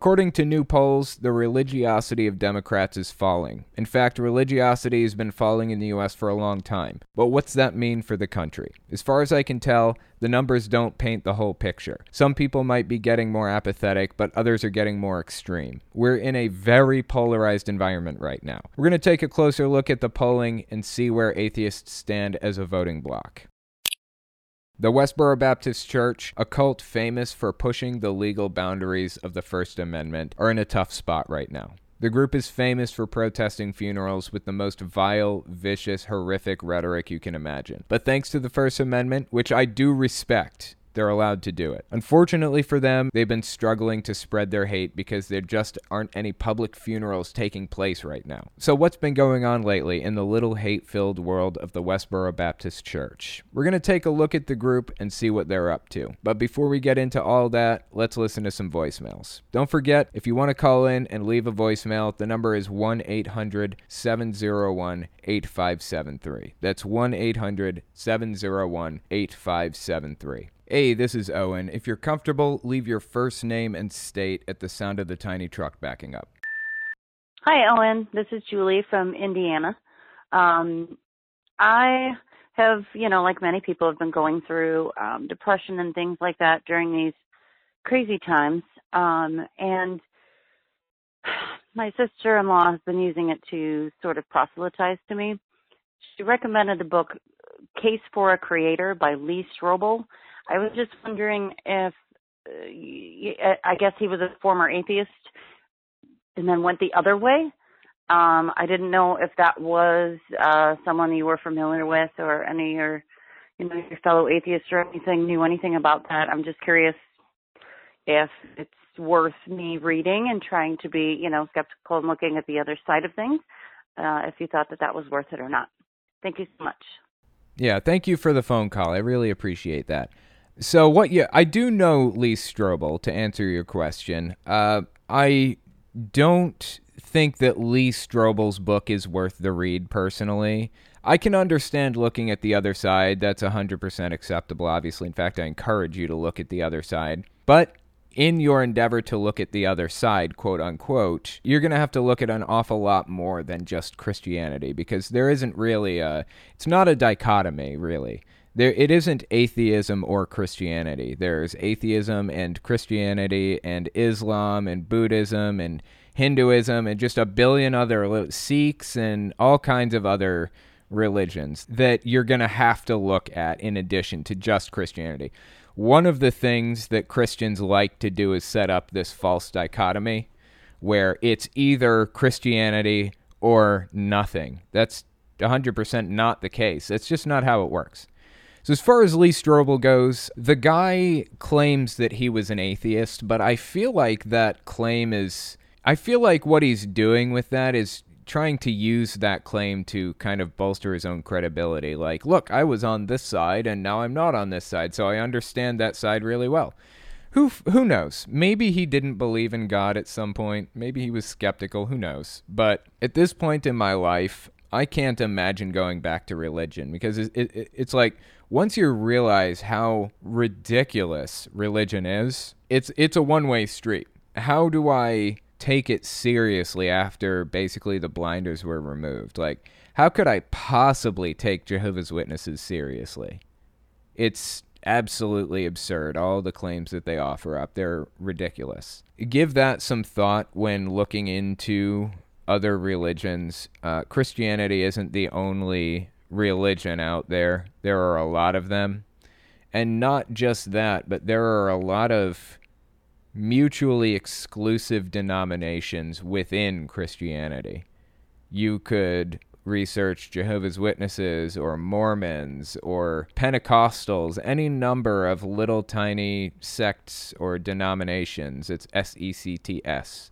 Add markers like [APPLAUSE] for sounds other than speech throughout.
According to new polls, the religiosity of Democrats is falling. In fact, religiosity has been falling in the US for a long time. But what's that mean for the country? As far as I can tell, the numbers don't paint the whole picture. Some people might be getting more apathetic, but others are getting more extreme. We're in a very polarized environment right now. We're going to take a closer look at the polling and see where atheists stand as a voting bloc. The Westboro Baptist Church, a cult famous for pushing the legal boundaries of the First Amendment, are in a tough spot right now. The group is famous for protesting funerals with the most vile, vicious, horrific rhetoric you can imagine. But thanks to the First Amendment, which I do respect, they're allowed to do it. Unfortunately for them, they've been struggling to spread their hate because there just aren't any public funerals taking place right now. So, what's been going on lately in the little hate filled world of the Westboro Baptist Church? We're going to take a look at the group and see what they're up to. But before we get into all that, let's listen to some voicemails. Don't forget, if you want to call in and leave a voicemail, the number is 1 800 701 8573. That's 1 800 701 8573. Hey, this is Owen. If you're comfortable, leave your first name and state at the sound of the tiny truck backing up. Hi, Owen. This is Julie from Indiana. Um, I have, you know, like many people, have been going through um, depression and things like that during these crazy times. Um, and my sister in law has been using it to sort of proselytize to me. She recommended the book Case for a Creator by Lee Strobel. I was just wondering if, uh, I guess he was a former atheist and then went the other way. Um, I didn't know if that was uh, someone you were familiar with or any your, you know, your fellow atheists or anything, knew anything about that. I'm just curious if it's worth me reading and trying to be, you know, skeptical and looking at the other side of things. Uh, if you thought that that was worth it or not. Thank you so much. Yeah, thank you for the phone call. I really appreciate that. So what you I do know Lee Strobel to answer your question. Uh, I don't think that Lee Strobel's book is worth the read personally. I can understand looking at the other side. That's 100% acceptable, obviously. In fact, I encourage you to look at the other side. But in your endeavor to look at the other side, quote unquote, you're going to have to look at an awful lot more than just Christianity because there isn't really a, it's not a dichotomy, really there it isn't atheism or Christianity. There's atheism and Christianity and Islam and Buddhism and Hinduism and just a billion other sects and all kinds of other religions that you're going to have to look at in addition to just Christianity. One of the things that Christians like to do is set up this false dichotomy where it's either Christianity or nothing. That's 100% not the case. It's just not how it works. So, as far as Lee Strobel goes, the guy claims that he was an atheist, but I feel like that claim is. I feel like what he's doing with that is trying to use that claim to kind of bolster his own credibility. Like, look, I was on this side and now I'm not on this side, so I understand that side really well. Who who knows? Maybe he didn't believe in God at some point. Maybe he was skeptical, who knows. But at this point in my life, I can't imagine going back to religion because it, it, it's like once you realize how ridiculous religion is, it's it's a one-way street. How do I take it seriously after basically the blinders were removed? Like how could I possibly take Jehovah's Witnesses seriously? It's absolutely absurd. All the claims that they offer up, they're ridiculous. Give that some thought when looking into other religions. Uh, Christianity isn't the only religion out there, there are a lot of them. And not just that, but there are a lot of mutually exclusive denominations within Christianity. You could research Jehovah's Witnesses or Mormons or Pentecostals, any number of little tiny sects or denominations. It's S E C T S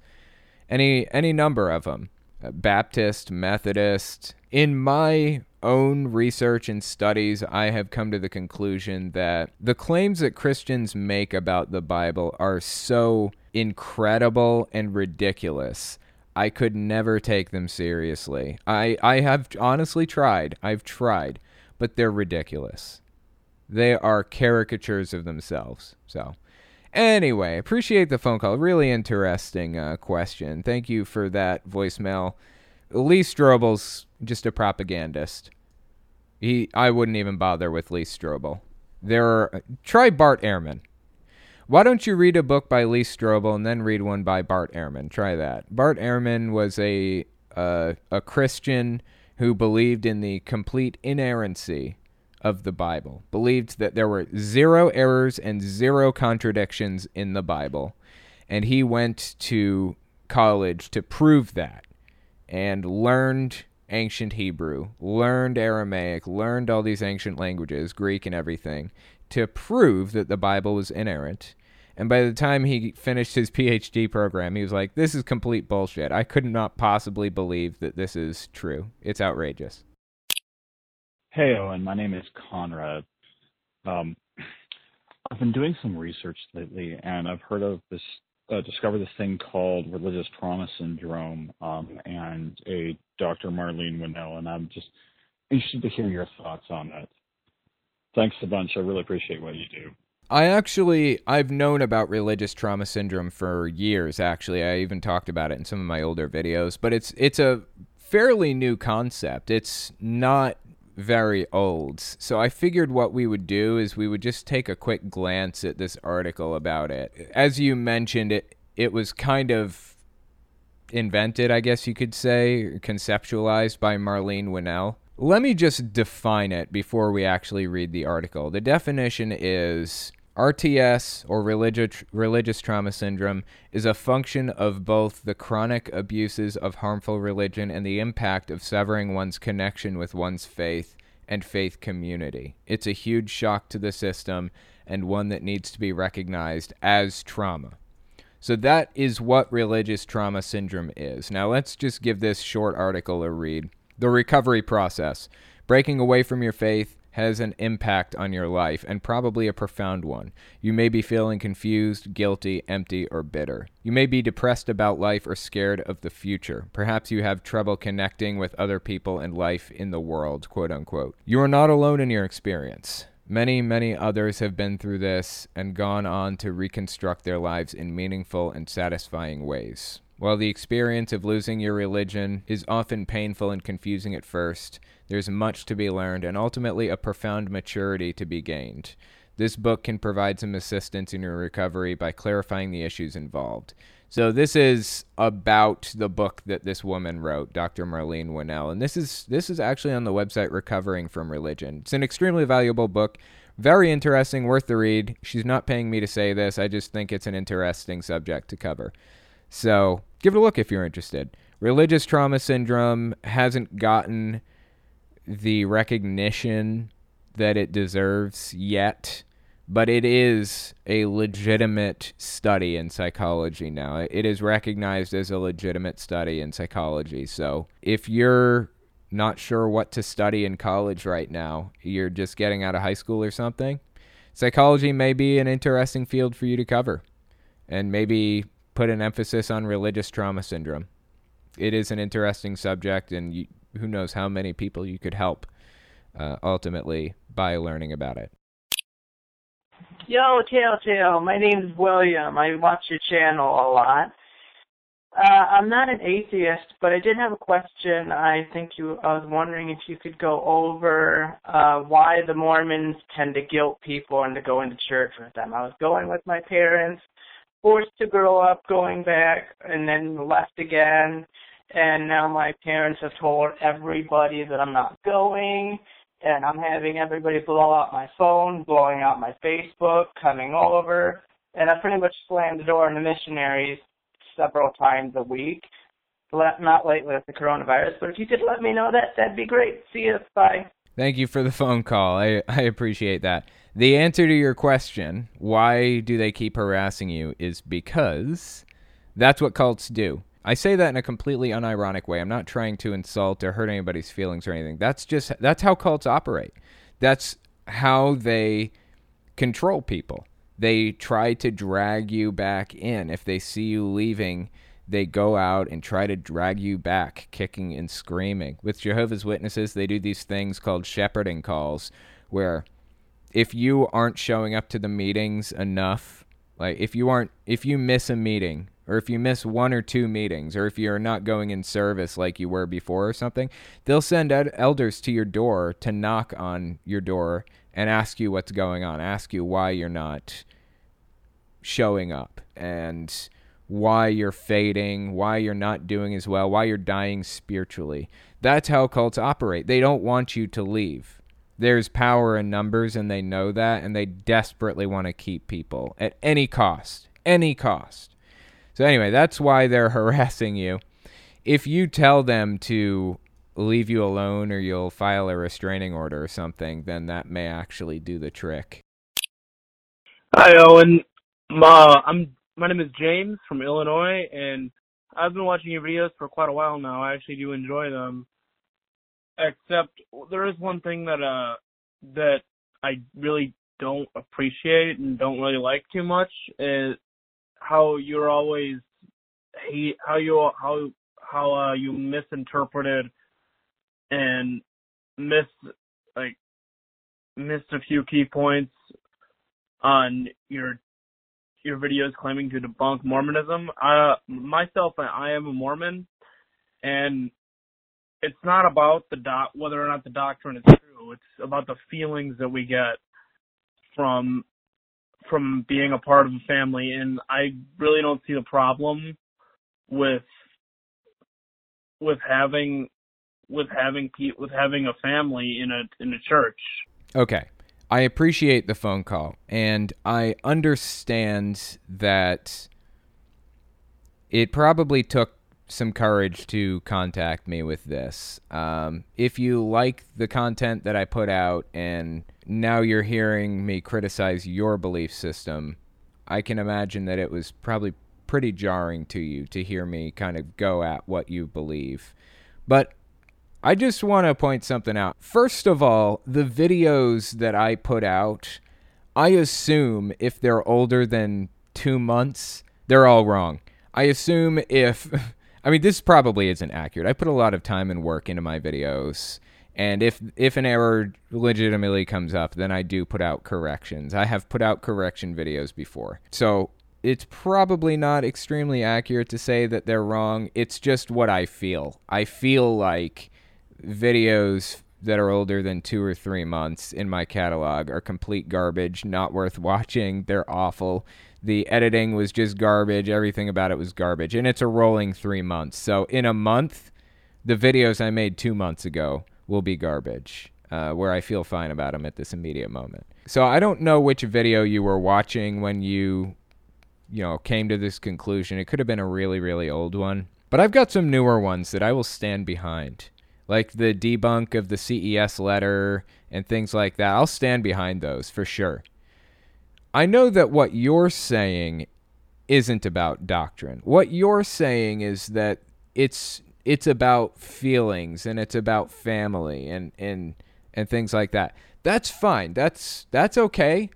any any number of them. Uh, Baptist, Methodist. In my own research and studies, I have come to the conclusion that the claims that Christians make about the Bible are so incredible and ridiculous. I could never take them seriously. I, I have honestly tried. I've tried, but they're ridiculous. They are caricatures of themselves. So, anyway, appreciate the phone call. Really interesting uh, question. Thank you for that voicemail. Lee Strobel's just a propagandist. He, I wouldn't even bother with Lee Strobel. There are try Bart Ehrman. Why don't you read a book by Lee Strobel and then read one by Bart Ehrman? Try that. Bart Ehrman was a uh, a Christian who believed in the complete inerrancy of the Bible, believed that there were zero errors and zero contradictions in the Bible, and he went to college to prove that and learned ancient Hebrew, learned Aramaic, learned all these ancient languages, Greek and everything, to prove that the Bible was inerrant. And by the time he finished his PhD program, he was like, This is complete bullshit. I could not possibly believe that this is true. It's outrageous. Hey, Owen. My name is Conrad. Um, I've been doing some research lately, and I've heard of this uh, discovered this thing called religious trauma syndrome um, and a Dr. Marlene Winell, and I'm just interested to hear your thoughts on it. Thanks a bunch. I really appreciate what you do. I actually I've known about religious trauma syndrome for years actually. I even talked about it in some of my older videos, but it's it's a fairly new concept. It's not very old. So I figured what we would do is we would just take a quick glance at this article about it. As you mentioned, it it was kind of invented, I guess you could say, conceptualized by Marlene Winell. Let me just define it before we actually read the article. The definition is RTS, or religious, religious trauma syndrome, is a function of both the chronic abuses of harmful religion and the impact of severing one's connection with one's faith and faith community. It's a huge shock to the system and one that needs to be recognized as trauma. So, that is what religious trauma syndrome is. Now, let's just give this short article a read. The recovery process breaking away from your faith has an impact on your life, and probably a profound one. You may be feeling confused, guilty, empty, or bitter. You may be depressed about life or scared of the future. Perhaps you have trouble connecting with other people and life in the world, quote unquote. You are not alone in your experience. Many, many others have been through this and gone on to reconstruct their lives in meaningful and satisfying ways. While the experience of losing your religion is often painful and confusing at first, there's much to be learned and ultimately a profound maturity to be gained. This book can provide some assistance in your recovery by clarifying the issues involved. So this is about the book that this woman wrote, Dr. Marlene Winell, and this is this is actually on the website Recovering from Religion. It's an extremely valuable book, very interesting, worth the read. She's not paying me to say this. I just think it's an interesting subject to cover. So give it a look if you're interested. Religious trauma syndrome hasn't gotten the recognition that it deserves yet, but it is a legitimate study in psychology now. It is recognized as a legitimate study in psychology. So if you're not sure what to study in college right now, you're just getting out of high school or something, psychology may be an interesting field for you to cover. And maybe put an emphasis on religious trauma syndrome. It is an interesting subject, and you, who knows how many people you could help uh, ultimately by learning about it. Yo, Telltale. My name is William. I watch your channel a lot. Uh, I'm not an atheist, but I did have a question. I think you. I was wondering if you could go over uh, why the Mormons tend to guilt people into going to church with them. I was going with my parents, forced to grow up going back and then left again and now my parents have told everybody that I'm not going and I'm having everybody blow out my phone, blowing out my Facebook, coming over, and I pretty much slammed the door on the missionaries several times a week. Not lately with the coronavirus, but if you could let me know that, that'd be great. See you. Bye. Thank you for the [LAUGHS] phone call. I, I appreciate that. The answer to your question, why do they keep harassing you, is because that's what cults do. I say that in a completely unironic way. I'm not trying to insult or hurt anybody's feelings or anything. That's just that's how cults operate. That's how they control people. They try to drag you back in. If they see you leaving, they go out and try to drag you back, kicking and screaming. With Jehovah's Witnesses, they do these things called shepherding calls, where if you aren't showing up to the meetings enough, like if you aren't, if you miss a meeting, or if you miss one or two meetings, or if you're not going in service like you were before or something, they'll send ed- elders to your door to knock on your door and ask you what's going on, ask you why you're not showing up, and why you're fading, why you're not doing as well, why you're dying spiritually. That's how cults operate. They don't want you to leave. There's power in numbers, and they know that, and they desperately want to keep people at any cost. Any cost. So, anyway, that's why they're [LAUGHS] harassing you. If you tell them to leave you alone or you'll file a restraining order or something, then that may actually do the trick. Hi, Owen. Uh, I'm my name is James from Illinois, and I've been watching your videos for quite a while now. I actually do enjoy them. Except there is one thing that uh that I really don't appreciate and don't really like too much is how you're always how you how how uh you misinterpreted and miss like missed a few key points on your your videos claiming to debunk Mormonism. Uh, myself, I am a Mormon, and it's not about the doc whether or not the doctrine is true. It's about the feelings that we get from from being a part of a family, and I really don't see the problem with with having with having with having a family in a in a church. Okay. I appreciate the phone call and I understand that it probably took some courage to contact me with this. Um, if you like the content that I put out and now you're hearing me criticize your belief system, I can imagine that it was probably pretty jarring to you to hear me kind of go at what you believe. But I just want to point something out. First of all, the videos that I put out, I assume if they're older than two months, they're all wrong. I assume if, [LAUGHS] I mean, this probably isn't accurate. I put a lot of time and work into my videos. And if if an error legitimately comes up, then I do put out corrections. I have put out correction videos before. So it's probably not extremely accurate to say that they're wrong. It's just what I feel. I feel like videos that are older than two or three months in my catalog are complete garbage, not worth [LAUGHS] watching. They're awful. The editing was just garbage. Everything about it was garbage. And it's a rolling three months. So in a month, the videos I made two months ago will be garbage, uh, where I feel fine about them at this immediate moment. So I don't know which video you were watching when you, you know, came to this conclusion. It could have been a really, really old one. But I've got some newer ones that I will stand behind like the debunk of the CES letter and things like that. I'll stand behind those for sure. I know that what you're saying isn't about doctrine. What you're saying is that it's it's about feelings and it's about family and and and things like that. That's fine. That's that's okay.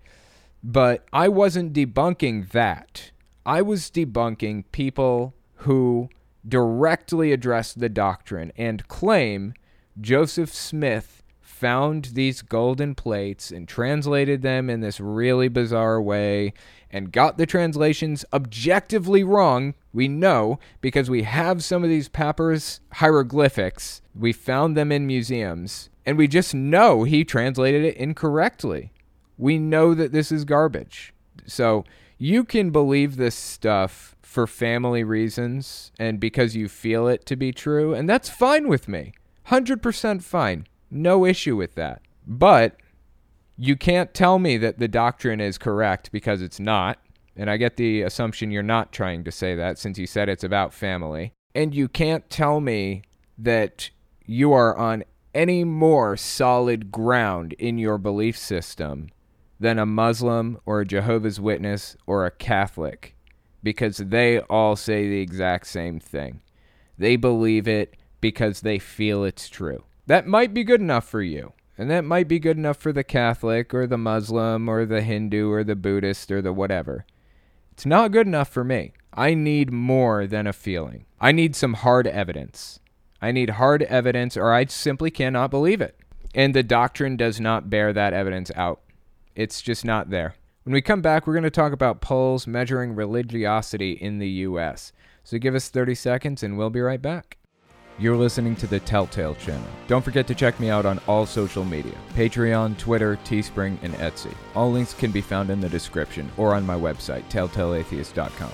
But I wasn't debunking that. I was debunking people who directly address the doctrine and claim Joseph Smith found these golden plates and translated them in this really bizarre way and got the translations objectively wrong. We know because we have some of these papyrus hieroglyphics. We found them in museums and we just know he translated it incorrectly. We know that this is garbage. So you can believe this stuff for family reasons and because you feel it to be true, and that's fine with me. 100% fine. No issue with that. But you can't tell me that the doctrine is correct because it's not. And I get the assumption you're not trying to say that since you said it's about family. And you can't tell me that you are on any more solid ground in your belief system than a Muslim or a Jehovah's Witness or a Catholic because they all say the exact same thing. They believe it because they feel it's true. That might be good enough for you. And that might be good enough for the Catholic or the Muslim or the Hindu or the Buddhist or the whatever. It's not good enough for me. I need more than a feeling. I need some hard evidence. I need hard evidence or I simply cannot believe it. And the doctrine does not bear that evidence out. It's just not there. When we come back, we're going to talk about polls measuring religiosity in the U.S. So give us 30 seconds and we'll be right back. You're listening to the Telltale Channel. Don't forget to check me out on all social media Patreon, Twitter, Teespring, and Etsy. All links can be found in the description or on my website, telltaleatheist.com.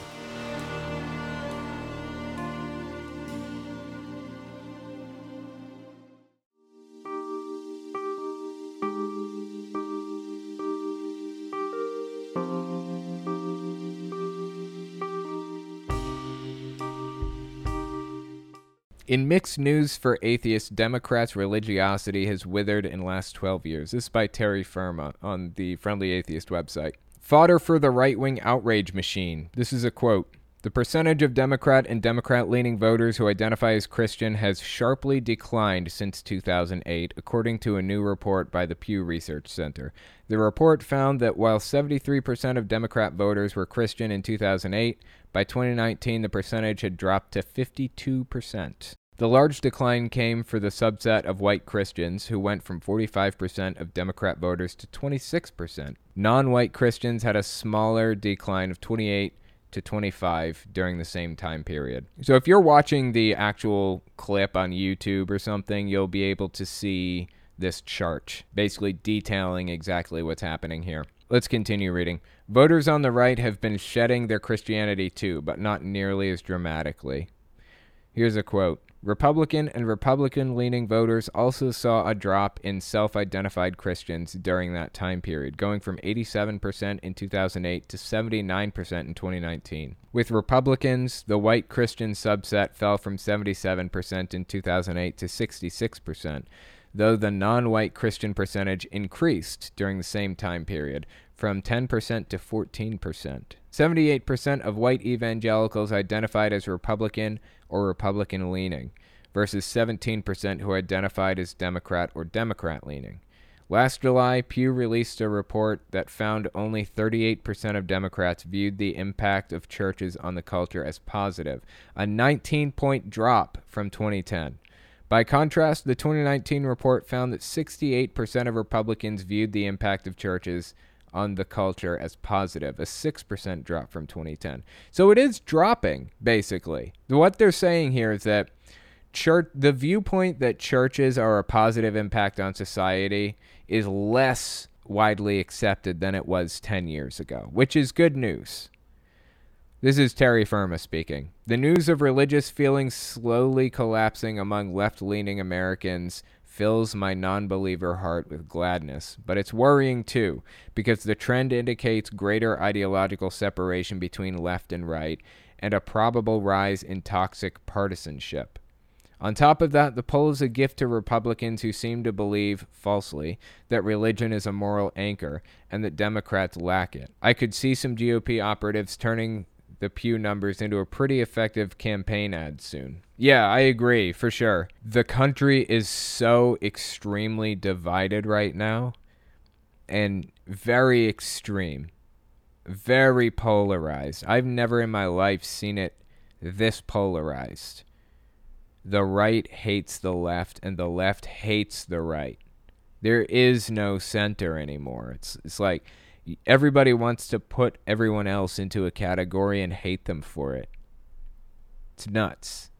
In mixed news for atheists, Democrats' religiosity has withered in last 12 years. This is by Terry Firma on the Friendly Atheist website. Fodder for the right wing outrage machine. This is a quote. The percentage of Democrat and Democrat leaning voters who identify as Christian has sharply declined since 2008, according to a new report by the Pew Research Center. The report found that while 73% of Democrat voters were Christian in 2008, by 2019 the percentage had dropped to 52%. The large decline came for the subset of white Christians, who went from 45% of Democrat voters to 26%. Non white Christians had a smaller decline of 28 to 25 during the same time period. So if you're watching the actual clip on YouTube or something, you'll be able to see this chart, basically detailing exactly what's happening here. Let's continue reading. Voters on the right have been shedding their Christianity too, but not nearly as dramatically. Here's a quote Republican and Republican leaning voters also saw a drop in self identified Christians during that time period, going from 87% in 2008 to 79% in 2019. With Republicans, the white Christian subset fell from 77% in 2008 to 66%, though the non white Christian percentage increased during the same time period from 10% to 14%. 78% of white evangelicals identified as Republican or Republican leaning, versus 17% who identified as Democrat or Democrat leaning. Last July, Pew released a report that found only 38% of Democrats viewed the impact of churches on the culture as positive, a 19 point drop from 2010. By contrast, the 2019 report found that 68% of Republicans viewed the impact of churches on the culture as positive, a 6% drop from 2010. So it is dropping, basically. What they're saying here is that church the viewpoint that churches are a positive impact on society is less widely accepted than it was 10 years ago, which is good news. This is Terry Firma speaking. The news of religious feelings slowly collapsing among left leaning Americans fills my non believer heart with gladness, but it's worrying too, because the trend indicates greater ideological separation between left and right and a probable rise in toxic partisanship. On top of that, the poll is a gift to Republicans who seem to believe, falsely, that religion is a moral anchor and that Democrats lack it. I could see some GOP operatives turning the Pew numbers into a pretty effective campaign ad soon. Yeah, I agree, for sure. The country is so extremely divided right now and very extreme, very polarized. I've never in my life seen it this polarized. The right hates the left, and the left hates the right. There is no center anymore. It's, it's like everybody wants to put everyone else into a category and hate them for it. It's nuts.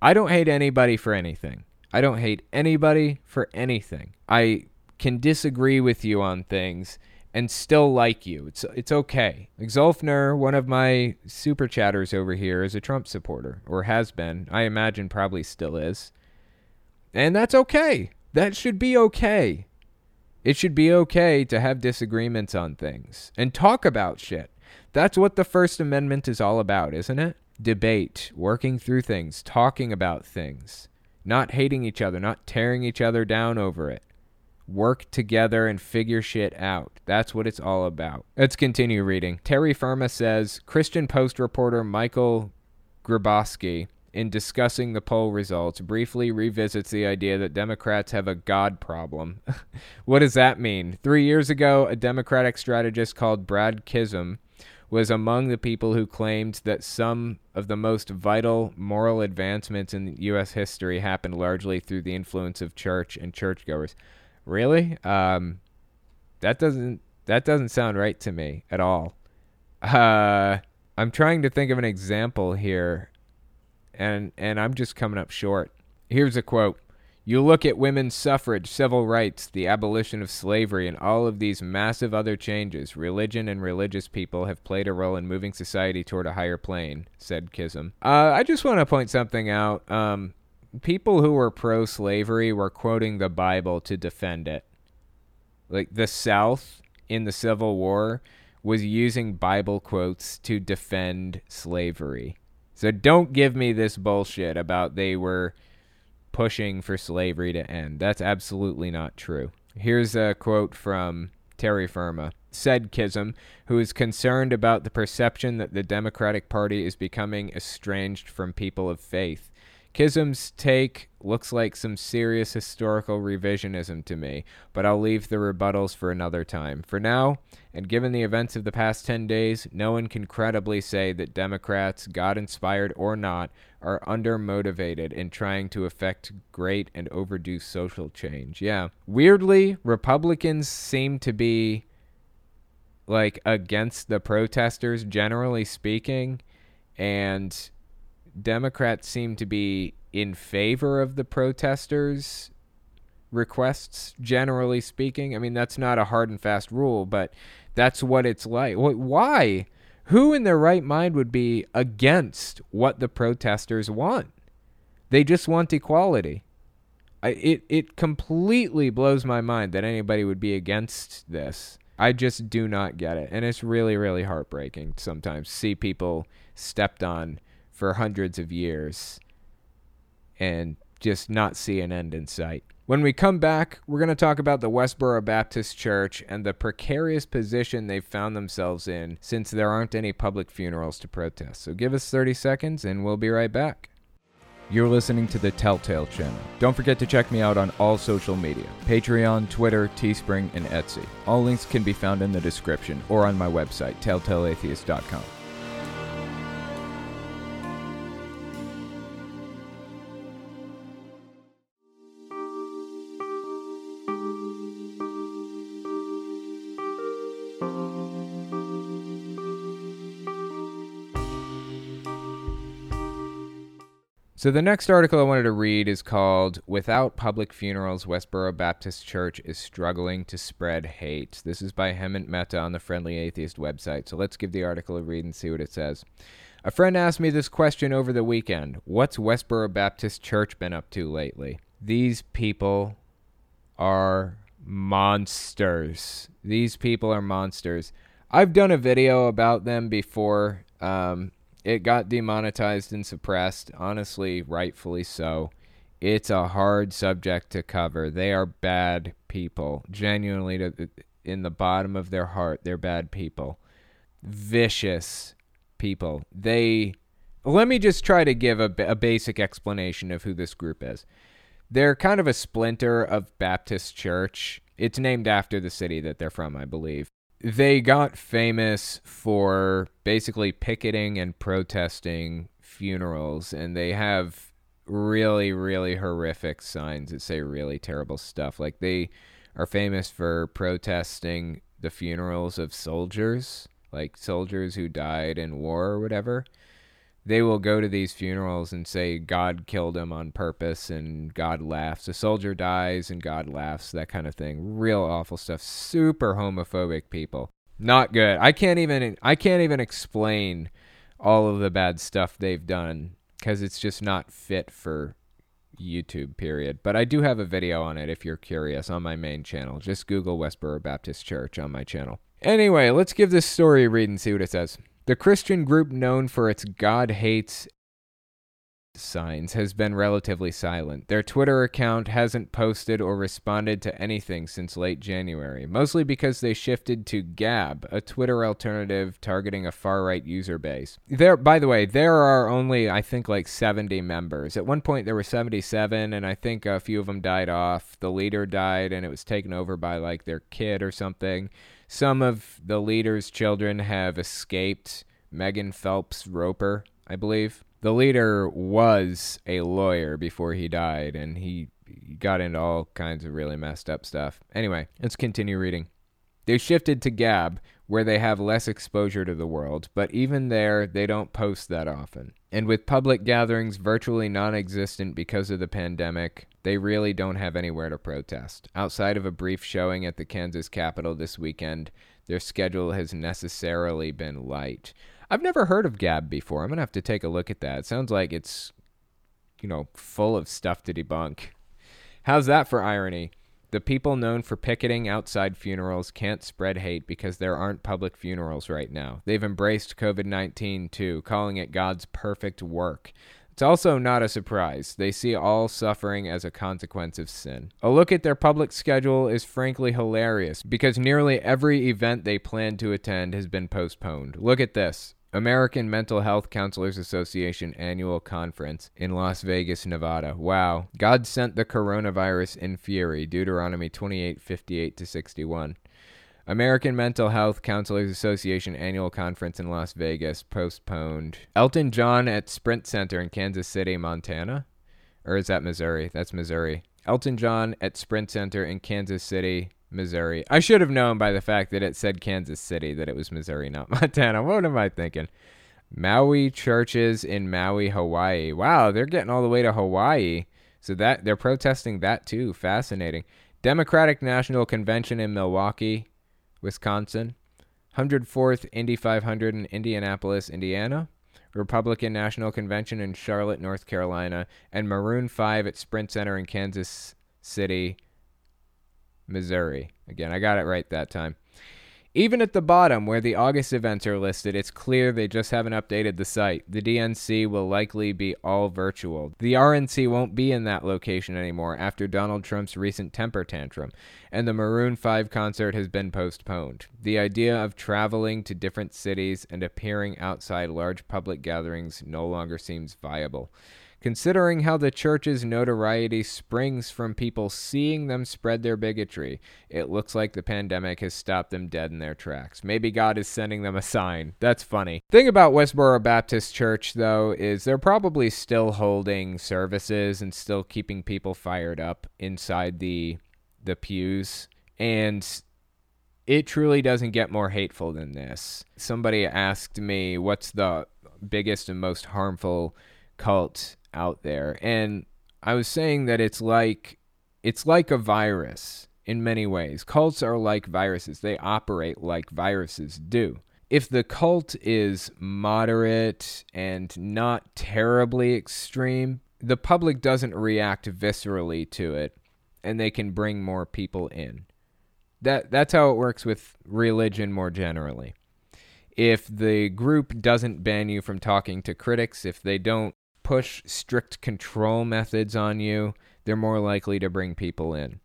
I don't hate anybody for anything. I don't hate anybody for anything. I can disagree with you on things and still like you. It's it's okay. Like one of my super chatters over here, is a Trump supporter or has been. I imagine probably still is. And that's okay. That should be okay. It should be okay to have disagreements on things and talk about shit. That's what the First Amendment is all about, isn't it? Debate, working through things, talking about things, not hating each other, not tearing each other down over it. work together and figure shit out. That's what it's all about. Let's continue reading. Terry Firma says Christian Post reporter Michael Gryboski, in discussing the poll results, briefly revisits the idea that Democrats have a God problem. [LAUGHS] what does that mean? Three years ago, a Democratic strategist called Brad Kism was among the people who claimed that some of the most vital moral advancements in U.S. history happened largely through the influence of church and churchgoers. Really? Um, that doesn't that doesn't sound right to me at all. Uh, I'm trying to think of an example here, and and I'm just coming up short. Here's a quote. You look at women's suffrage, civil rights, the abolition of slavery, and all of these massive other changes. Religion and religious people have played a role in moving society toward a higher plane, said Kism. Uh, I just want to point something out. Um, people who were pro slavery were quoting the Bible to defend it. Like the South in the Civil War was using Bible quotes to defend slavery. So don't give me this bullshit about they were pushing for slavery to end. That's absolutely not true. Here's a quote from Terry Firma. Said Kism, who is concerned about the perception that the Democratic Party is becoming estranged from people of faith. Kism's take looks like some serious historical revisionism to me, but I'll leave the rebuttals for another time. For now, and given the events of the past 10 days, no one can credibly say that Democrats, God inspired or not, are undermotivated in trying to effect great and overdue social change. Yeah. Weirdly, Republicans seem to be like against the protesters, generally speaking, and Democrats seem to be in favor of the protesters' requests, generally speaking. I mean, that's not a hard and fast rule, but that's what it's like. Why? Who in their right mind would be against what the protesters want? They just want equality. I, it it completely blows my mind that anybody would be against this. I just do not get it, and it's really really heartbreaking sometimes see people stepped on for hundreds of years and just not see an end in sight. When we come back, we're going to talk about the Westboro Baptist Church and the precarious position they've found themselves in since there aren't any public funerals to protest. So give us 30 seconds and we'll be right back. You're listening to the Telltale Channel. Don't forget to check me out on all social media Patreon, Twitter, Teespring, and Etsy. All links can be found in the description or on my website, telltaleatheist.com. So the next article I wanted to read is called Without Public Funerals, Westboro Baptist Church is Struggling to Spread Hate. This is by Hemant Mehta on the Friendly Atheist website. So let's give the article a read and see what it says. A friend asked me this question over the weekend. What's Westboro Baptist Church been up to lately? These people are monsters. These people are monsters. I've done a video about them before. Um, it got demonetized and suppressed, honestly, rightfully so. It's a hard subject to cover. They are bad people. Genuinely, to, in the bottom of their heart, they're bad people. Vicious people. They. Let me just try to give a, a basic explanation of who this group is. They're kind of a splinter of Baptist Church. It's named after the city that they're from, I believe they got famous for basically picketing and protesting funerals, and they have really, really horrific signs that say really terrible stuff. Like they are famous for protesting the funerals of soldiers, like soldiers who died in war or whatever they will go to these funerals and say God killed him on purpose and God laughs. A soldier dies and God laughs, that kind of thing. Real awful stuff. Super homophobic people. Not good. I can't even I can't even explain all of the bad stuff they've done cuz it's just not fit for YouTube period. But I do have a video on it if you're curious on my main channel. Just Google Westboro Baptist Church on my channel. Anyway, let's give this story a read and see what it says. The Christian group known for its God hates signs has been relatively silent. Their Twitter account hasn't posted or responded to anything since late January, mostly because they shifted to Gab, a Twitter alternative targeting a far-right user base. There by the way, there are only I think like 70 members. At one point there were 77 and I think a few of them died off. The leader died and it was taken over by like their kid or something. Some of the leader's children have escaped. Megan Phelps Roper, I believe. The leader was a lawyer before he died, and he got into all kinds of really messed up stuff. Anyway, let's continue reading. They shifted to Gab, where they have less exposure to the world, but even there, they don't post that often. And with public gatherings virtually non existent because of the pandemic, they really don't have anywhere to protest. Outside of a brief showing at the Kansas Capitol this weekend, their schedule has necessarily been light. I've never heard of Gab before. I'm going to have to take a look at that. It sounds like it's, you know, full of stuff to debunk. How's that for irony? The people known for picketing outside funerals can't spread hate because there aren't public funerals right now. They've embraced COVID 19 too, calling it God's perfect work. It's also not a surprise. They see all suffering as a consequence of sin. A look at their public schedule is frankly hilarious because nearly every event they plan to attend has been postponed. Look at this. American Mental Health Counselors Association annual conference in Las Vegas, Nevada. Wow. God sent the coronavirus in fury. Deuteronomy 28:58 to 61. American Mental Health Counselors Association annual conference in Las Vegas postponed. Elton John at Sprint Center in Kansas City, Montana. Or is that Missouri? That's Missouri. Elton John at Sprint Center in Kansas City, Missouri. I should have known by the fact that it said Kansas City that it was Missouri, not [LAUGHS] Montana. What am I thinking? Maui churches in Maui, Hawaii. Wow, they're getting all the way to Hawaii. So that they're protesting that too. Fascinating. Democratic National Convention in Milwaukee, Wisconsin. 104th Indy 500 in Indianapolis, Indiana. Republican National Convention in Charlotte, North Carolina, and Maroon 5 at Sprint Center in Kansas City, Missouri. Again, I got it right that time. Even at the bottom, where the August events are listed, it's clear they just haven't updated the site. The DNC will likely be all virtual. The RNC won't be in that location anymore after Donald Trump's recent temper tantrum, and the Maroon 5 concert has been postponed. The idea of traveling to different cities and appearing outside large public gatherings no longer seems viable. Considering how the church's notoriety springs from people seeing them spread their bigotry, it looks like the pandemic has stopped them dead in their tracks. Maybe God is sending them a sign. That's funny. Thing about Westboro Baptist Church, though, is they're probably still holding services and still keeping people fired up inside the the pews. And it truly doesn't get more hateful than this. Somebody asked me what's the biggest and most harmful cult out there. And I was saying that it's like it's like a virus in many ways. Cults are like viruses. They operate like viruses do. If the cult is moderate and not terribly extreme, the public doesn't react viscerally to it and they can bring more people in. That that's how it works with religion more generally. If the group doesn't ban you from talking to critics, if they don't push strict control methods on you, they're more likely to bring people in.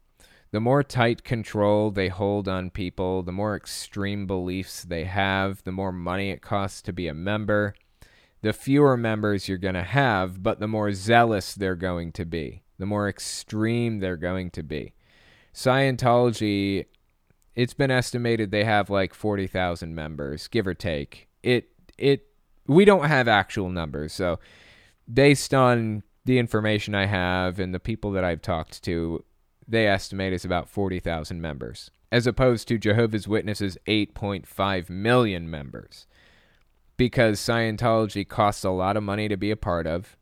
The more tight control they hold on people, the more extreme beliefs they have, the more money it costs to be a member, the fewer members you're going to have, but the more zealous they're going to be, the more extreme they're going to be. Scientology, it's been estimated they have like 40,000 members, give or take. It it we don't have actual numbers, so based on the information I have and the people that I've talked to, they estimate is about 40,000 members, as opposed to Jehovah's Witnesses' 8.5 million members. Because Scientology costs a lot of money to be a part of.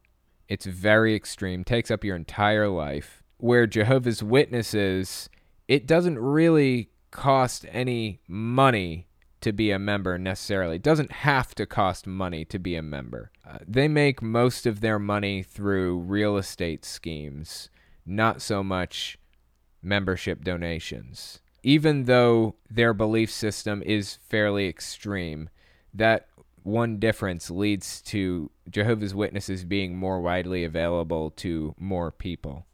It's very extreme, takes up your entire life. Where Jehovah's Witnesses, it doesn't really cost any money to be a member necessarily. It doesn't have to cost money to be a member. Uh, they make most of their money through real estate schemes, not so much membership donations. Even though their belief system is fairly extreme, that one difference leads to Jehovah's Witnesses being more widely available to more people.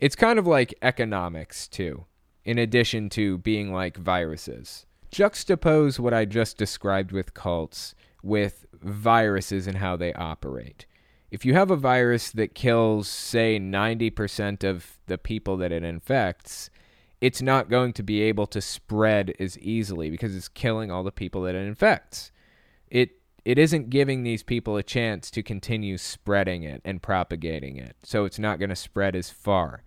It's kind of like economics, too, in addition to being like viruses. Juxtapose what I just described with cults with viruses and how they operate. If you have a virus that kills, say, 90% of the people that it infects, it's not going to be able to spread as easily because it's killing all the people that it infects. It it isn't giving these people a chance to continue spreading it and propagating it. So it's not going to spread as far.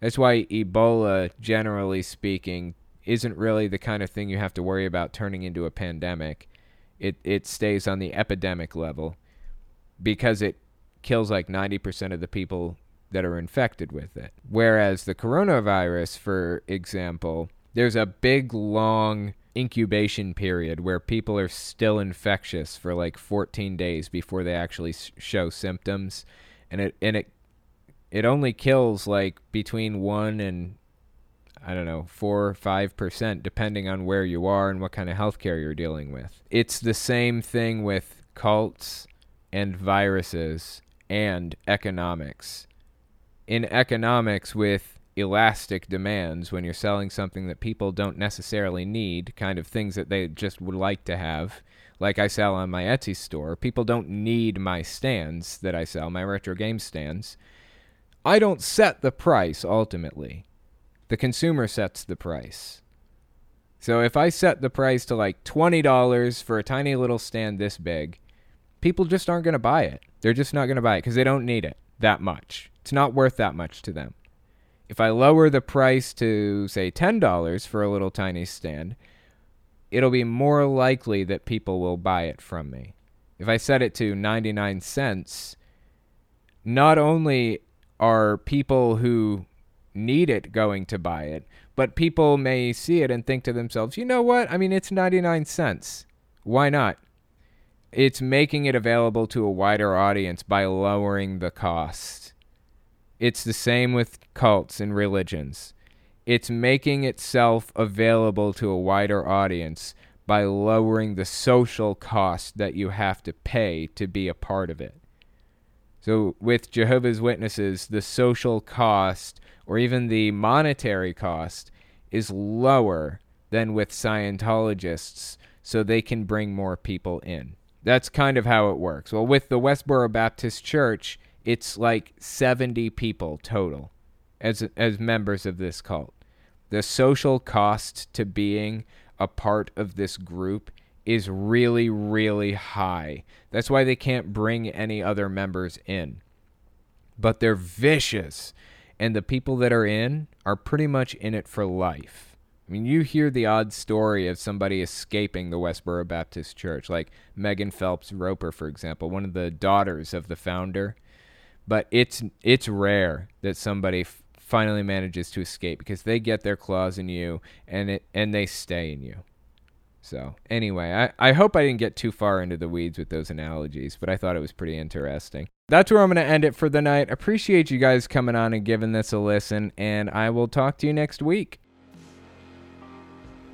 That's why Ebola, generally speaking, isn't really the kind of thing you have to worry about turning into a pandemic. It it stays on the epidemic level because it kills like 90% of the people that are infected with it. Whereas the coronavirus, for example, there's a big long incubation period where people are still infectious for like 14 days before they actually show symptoms and it and it it only kills like between 1 and I don't know, 4 or 5% depending on where you are and what kind of healthcare you're dealing with. It's the same thing with cults and viruses and economics. In economics with elastic demands when you're selling something that people don't necessarily need, kind of things that they just would like to have. Like I sell on my Etsy store, people don't need my stands that I sell, my retro game stands. I don't set the price ultimately. The consumer sets the price. So if I set the price to like $20 for a tiny little stand this big, people just aren't going to buy it. They're just not going to buy it because they don't need it that much. It's not worth that much to them. If I lower the price to, say, $10 for a little tiny stand, it'll be more likely that people will buy it from me. If I set it to 99 cents, not only are people who need it going to buy it, but people may see it and think to themselves, you know what? I mean, it's 99 cents. Why not? It's making it available to a wider audience by lowering the cost. It's the same with cults and religions. It's making itself available to a wider audience by lowering the social cost that you have to pay to be a part of it. So, with Jehovah's Witnesses, the social cost or even the monetary cost is lower than with Scientologists, so they can bring more people in. That's kind of how it works. Well, with the Westboro Baptist Church, it's like 70 people total as as members of this cult. The social cost to being a part of this group is really really high. That's why they can't bring any other members in. But they're vicious and the people that are in are pretty much in it for life. I mean, you hear the odd story of somebody escaping the Westboro Baptist Church, like Megan Phelps Roper, for example, one of the daughters of the founder but it's it's rare that somebody f- finally manages to escape because they get their claws in you and it and they stay in you. So anyway, I, I hope I didn't get too far into the weeds with those analogies, but I thought it was pretty interesting. That's where I'm going to end it for the night. Appreciate you guys coming on and giving this a listen, and I will talk to you next week.